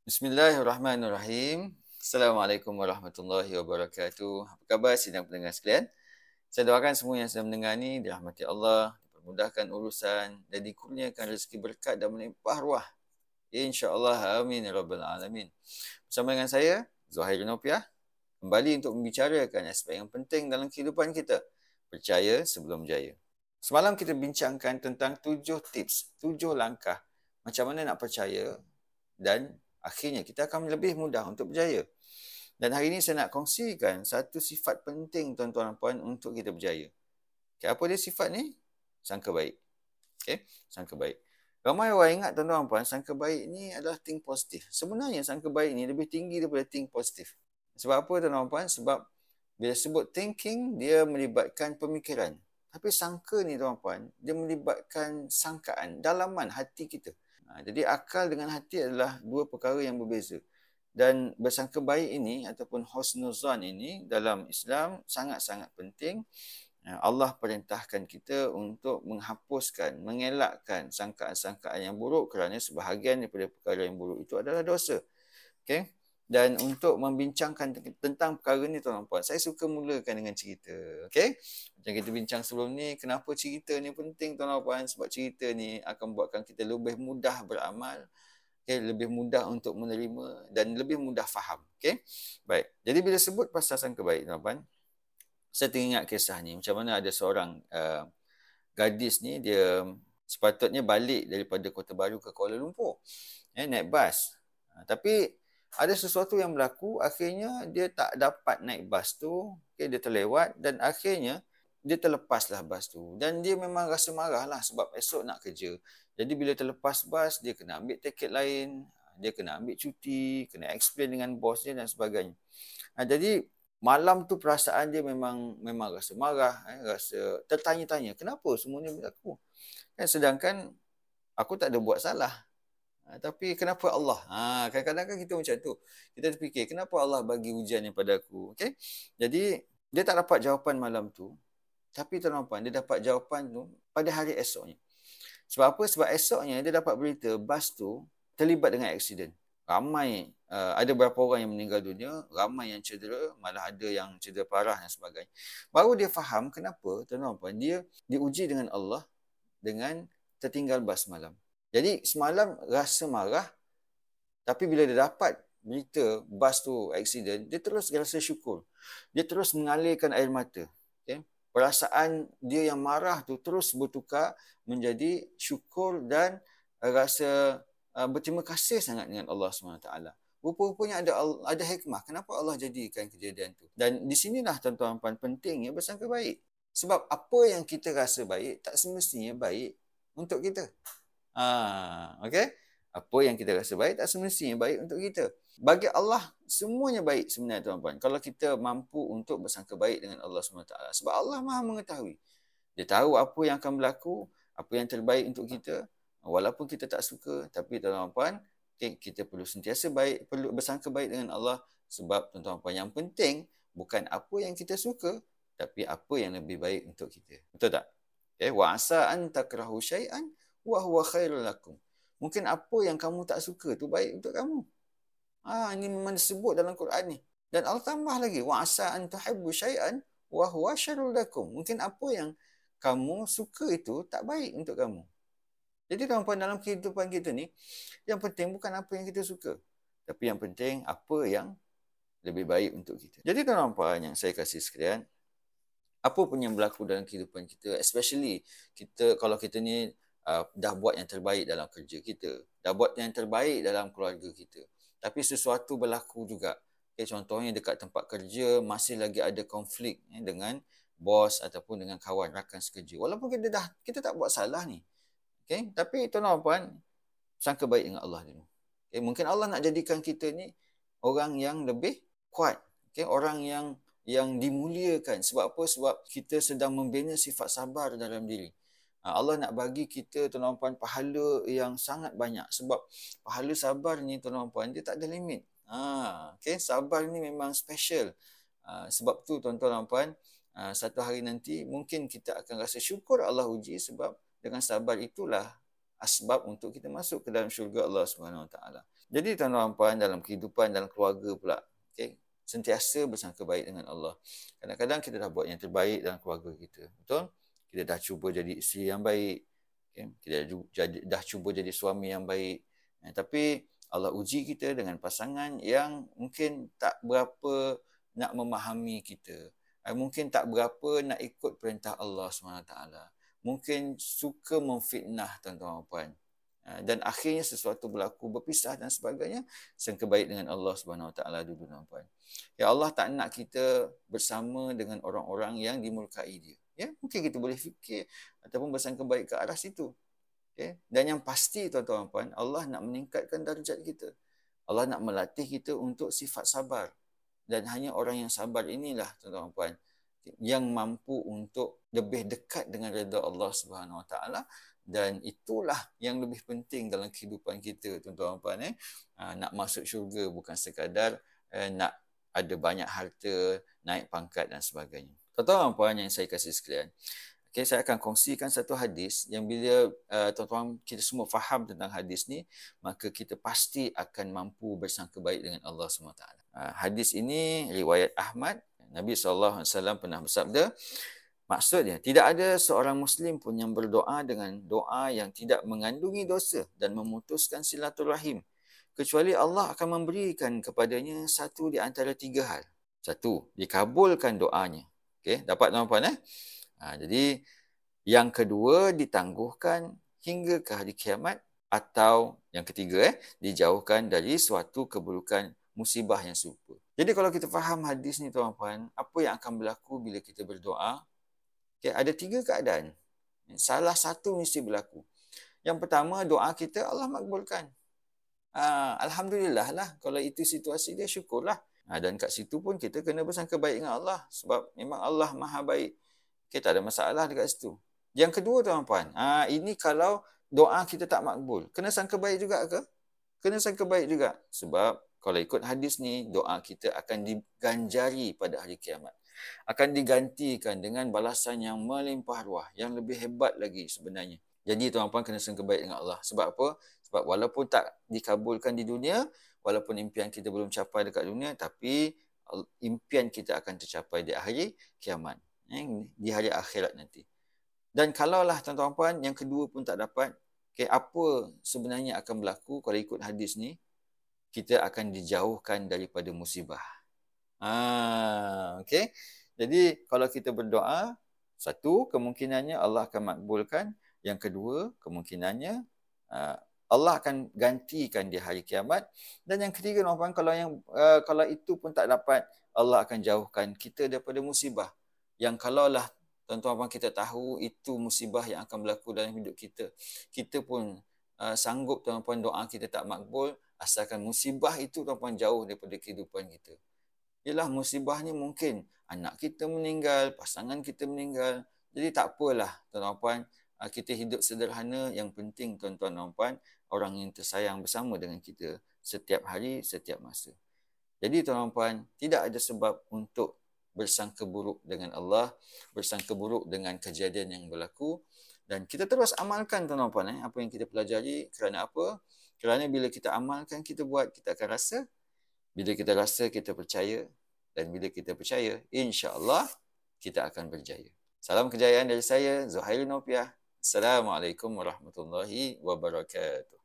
Bismillahirrahmanirrahim. Assalamualaikum warahmatullahi wabarakatuh. Apa khabar sidang pendengar sekalian? Saya doakan semua yang sedang mendengar ni dirahmati Allah, dipermudahkan urusan dan dikurniakan rezeki berkat dan melimpah ruah. InsyaAllah. Amin. Ya Rabbal Alamin. Bersama dengan saya, Zuhair Nopiah, kembali untuk membicarakan aspek yang penting dalam kehidupan kita. Percaya sebelum jaya. Semalam kita bincangkan tentang tujuh tips, tujuh langkah macam mana nak percaya dan akhirnya kita akan lebih mudah untuk berjaya. Dan hari ini saya nak kongsikan satu sifat penting tuan-tuan dan puan untuk kita berjaya. Okay, apa dia sifat ni? Sangka baik. Okay, sangka baik. Ramai orang ingat tuan-tuan dan puan, sangka baik ni adalah think positif. Sebenarnya sangka baik ni lebih tinggi daripada think positif. Sebab apa tuan-tuan dan puan? Sebab bila sebut thinking, dia melibatkan pemikiran. Tapi sangka ni tuan-tuan dia melibatkan sangkaan, dalaman hati kita. Ha, jadi akal dengan hati adalah dua perkara yang berbeza dan bersangka baik ini ataupun husnuzan ini dalam Islam sangat-sangat penting ya, Allah perintahkan kita untuk menghapuskan, mengelakkan sangkaan-sangkaan yang buruk kerana sebahagian daripada perkara yang buruk itu adalah dosa. Okay? Dan untuk membincangkan tentang perkara ini tuan-tuan puan, saya suka mulakan dengan cerita. Okay? Macam kita bincang sebelum ni, kenapa cerita ni penting tuan-tuan puan? Sebab cerita ni akan buatkan kita lebih mudah beramal okay, lebih mudah untuk menerima dan lebih mudah faham. Okay? Baik. Jadi bila sebut pasal sangka baik, tuan-tuan, saya teringat kisah ni. Macam mana ada seorang uh, gadis ni, dia sepatutnya balik daripada Kota Baru ke Kuala Lumpur. Eh, naik bas. Uh, tapi ada sesuatu yang berlaku, akhirnya dia tak dapat naik bas tu. Okay, dia terlewat dan akhirnya dia terlepaslah bas tu. Dan dia memang rasa marah lah sebab esok nak kerja. Jadi bila terlepas bas, dia kena ambil tiket lain, dia kena ambil cuti, kena explain dengan bos dia dan sebagainya. Ha, jadi malam tu perasaan dia memang memang rasa marah, eh, rasa tertanya-tanya, kenapa semua ni berlaku? Kan sedangkan aku tak ada buat salah. Ha, tapi kenapa Allah? Ha, kadang-kadang kan kita macam tu. Kita terfikir, kenapa Allah bagi ujian ni pada aku? Okay? Jadi, dia tak dapat jawapan malam tu. Tapi tuan dia dapat jawapan tu pada hari esoknya. Sebab apa? Sebab esoknya dia dapat berita bas tu terlibat dengan aksiden. Ramai, uh, ada berapa orang yang meninggal dunia, ramai yang cedera, malah ada yang cedera parah dan sebagainya. Baru dia faham kenapa, tuan-tuan dia diuji dengan Allah dengan tertinggal bas malam. Jadi semalam rasa marah, tapi bila dia dapat berita bas tu aksiden, dia terus rasa syukur. Dia terus mengalirkan air mata. Okay? Perasaan dia yang marah tu terus bertukar menjadi syukur dan rasa uh, berterima kasih sangat dengan Allah SWT. Rupa-rupanya ada ada hikmah. Kenapa Allah jadikan kejadian tu? Dan di sinilah tuan-tuan puan penting ya bersangka baik. Sebab apa yang kita rasa baik tak semestinya baik untuk kita. Ah, okay? Apa yang kita rasa baik tak semestinya baik untuk kita. Bagi Allah semuanya baik sebenarnya tuan-tuan. Kalau kita mampu untuk bersangka baik dengan Allah SWT. Sebab Allah Maha mengetahui. Dia tahu apa yang akan berlaku apa yang terbaik untuk kita walaupun kita tak suka tapi tuan-tuan okay, kita perlu sentiasa baik perlu bersangka baik dengan Allah sebab tuan-tuan yang penting bukan apa yang kita suka tapi apa yang lebih baik untuk kita betul tak okay. wa asa an takrahu syai'an wa huwa khairul lakum mungkin apa yang kamu tak suka tu baik untuk kamu ha ini memang disebut dalam Quran ni dan Allah tambah lagi wa asa an tuhibbu syai'an wa huwa syarrul lakum mungkin apa yang kamu suka itu tak baik untuk kamu. Jadi tuan-tuan dalam kehidupan kita ni, yang penting bukan apa yang kita suka. Tapi yang penting apa yang lebih baik untuk kita. Jadi tuan-tuan yang saya kasih sekalian, apa pun yang berlaku dalam kehidupan kita, especially kita kalau kita ni uh, dah buat yang terbaik dalam kerja kita, dah buat yang terbaik dalam keluarga kita. Tapi sesuatu berlaku juga. Okay, contohnya dekat tempat kerja masih lagi ada konflik eh, dengan bos ataupun dengan kawan rakan sekerja. Walaupun kita dah kita tak buat salah ni. Okay? Tapi tuan-tuan puan, sangka baik dengan Allah dulu. Okay? Mungkin Allah nak jadikan kita ni orang yang lebih kuat. Okay? Orang yang yang dimuliakan. Sebab apa? Sebab kita sedang membina sifat sabar dalam diri. Ha, Allah nak bagi kita tuan-tuan puan pahala yang sangat banyak. Sebab pahala sabar ni tuan-tuan puan, dia tak ada limit. Ha, okay? Sabar ni memang special. Ha, sebab tu tuan-tuan puan, Ah, satu hari nanti mungkin kita akan rasa syukur Allah uji sebab dengan sabar itulah asbab untuk kita masuk ke dalam syurga Allah Subhanahu Taala. Jadi tuan-tuan puan dalam kehidupan dalam keluarga pula, okay, sentiasa bersangka baik dengan Allah. Kadang-kadang kita dah buat yang terbaik dalam keluarga kita. Betul? Kita dah cuba jadi isteri yang baik. Okay? Kita dah, cuba jadi suami yang baik. Eh, tapi Allah uji kita dengan pasangan yang mungkin tak berapa nak memahami kita. Eh, mungkin tak berapa nak ikut perintah Allah SWT. Mungkin suka memfitnah tuan-tuan puan. Ha, dan akhirnya sesuatu berlaku berpisah dan sebagainya sangka baik dengan Allah Subhanahu Wa Taala dulu tuan Ya Allah tak nak kita bersama dengan orang-orang yang dimurkai dia. Ya, mungkin kita boleh fikir ataupun bersangka baik ke arah situ. Okay. Dan yang pasti tuan-tuan puan, Allah nak meningkatkan darjat kita. Allah nak melatih kita untuk sifat sabar. Dan hanya orang yang sabar inilah tuan-tuan puan yang mampu untuk lebih dekat dengan redha Allah Subhanahu Wa Taala. Dan itulah yang lebih penting dalam kehidupan kita tuan-tuan puan eh. Ha, nak masuk syurga bukan sekadar eh, nak ada banyak harta naik pangkat dan sebagainya. Tuan-tuan puan yang saya kasih sekalian. Okay, saya akan kongsikan satu hadis yang bila uh, tuan-tuan kita semua faham tentang hadis ni, maka kita pasti akan mampu bersangka baik dengan Allah SWT. Uh, hadis ini riwayat Ahmad, Nabi SAW pernah bersabda, Maksudnya, tidak ada seorang Muslim pun yang berdoa dengan doa yang tidak mengandungi dosa dan memutuskan silaturahim. Kecuali Allah akan memberikan kepadanya satu di antara tiga hal. Satu, dikabulkan doanya. Okay, dapat tuan-tuan eh? Ha, jadi, yang kedua, ditangguhkan hingga ke hari kiamat. Atau yang ketiga, eh, dijauhkan dari suatu keburukan musibah yang serupa. Jadi kalau kita faham hadis ni tuan-tuan, apa yang akan berlaku bila kita berdoa? Okay, ada tiga keadaan. Salah satu mesti berlaku. Yang pertama, doa kita Allah makbulkan. Ha, Alhamdulillah lah. Kalau itu situasi dia, syukurlah. Ha, dan kat situ pun kita kena bersangka baik dengan Allah. Sebab memang Allah maha baik. Okay, tak ada masalah dekat situ. Yang kedua tuan-puan, ha, ini kalau doa kita tak makbul. Kena sangka baik juga ke? Kena sangka baik juga. Sebab kalau ikut hadis ni, doa kita akan diganjari pada hari kiamat akan digantikan dengan balasan yang melimpah ruah, yang lebih hebat lagi sebenarnya. Jadi tuan-tuan kena sangka baik dengan Allah. Sebab apa? Sebab walaupun tak dikabulkan di dunia, walaupun impian kita belum capai dekat dunia, tapi impian kita akan tercapai di hari kiamat. Eh, di hari akhirat nanti. Dan kalaulah tuan-tuan puan yang kedua pun tak dapat, okay, apa sebenarnya akan berlaku kalau ikut hadis ni? Kita akan dijauhkan daripada musibah. Ah, okay. Jadi kalau kita berdoa, satu kemungkinannya Allah akan makbulkan. Yang kedua kemungkinannya uh, Allah akan gantikan di hari kiamat. Dan yang ketiga, Nopan, kalau yang uh, kalau itu pun tak dapat, Allah akan jauhkan kita daripada musibah. Yang kalaulah tuan-tuan kita tahu itu musibah yang akan berlaku dalam hidup kita. Kita pun uh, sanggup tuan-tuan doa kita tak makbul asalkan musibah itu tuan-tuan jauh daripada kehidupan kita ialah musibah ni mungkin anak kita meninggal, pasangan kita meninggal. Jadi tak apalah tuan-tuan ah, kita hidup sederhana yang penting tuan-tuan dan puan, orang yang tersayang bersama dengan kita setiap hari, setiap masa. Jadi tuan-tuan puan, tidak ada sebab untuk bersangka buruk dengan Allah, bersangka buruk dengan kejadian yang berlaku dan kita terus amalkan tuan-tuan eh, apa yang kita pelajari kerana apa? Kerana bila kita amalkan, kita buat, kita akan rasa bila kita rasa kita percaya dan bila kita percaya, insya-Allah kita akan berjaya. Salam kejayaan dari saya Zuhail Nopiah. Assalamualaikum warahmatullahi wabarakatuh.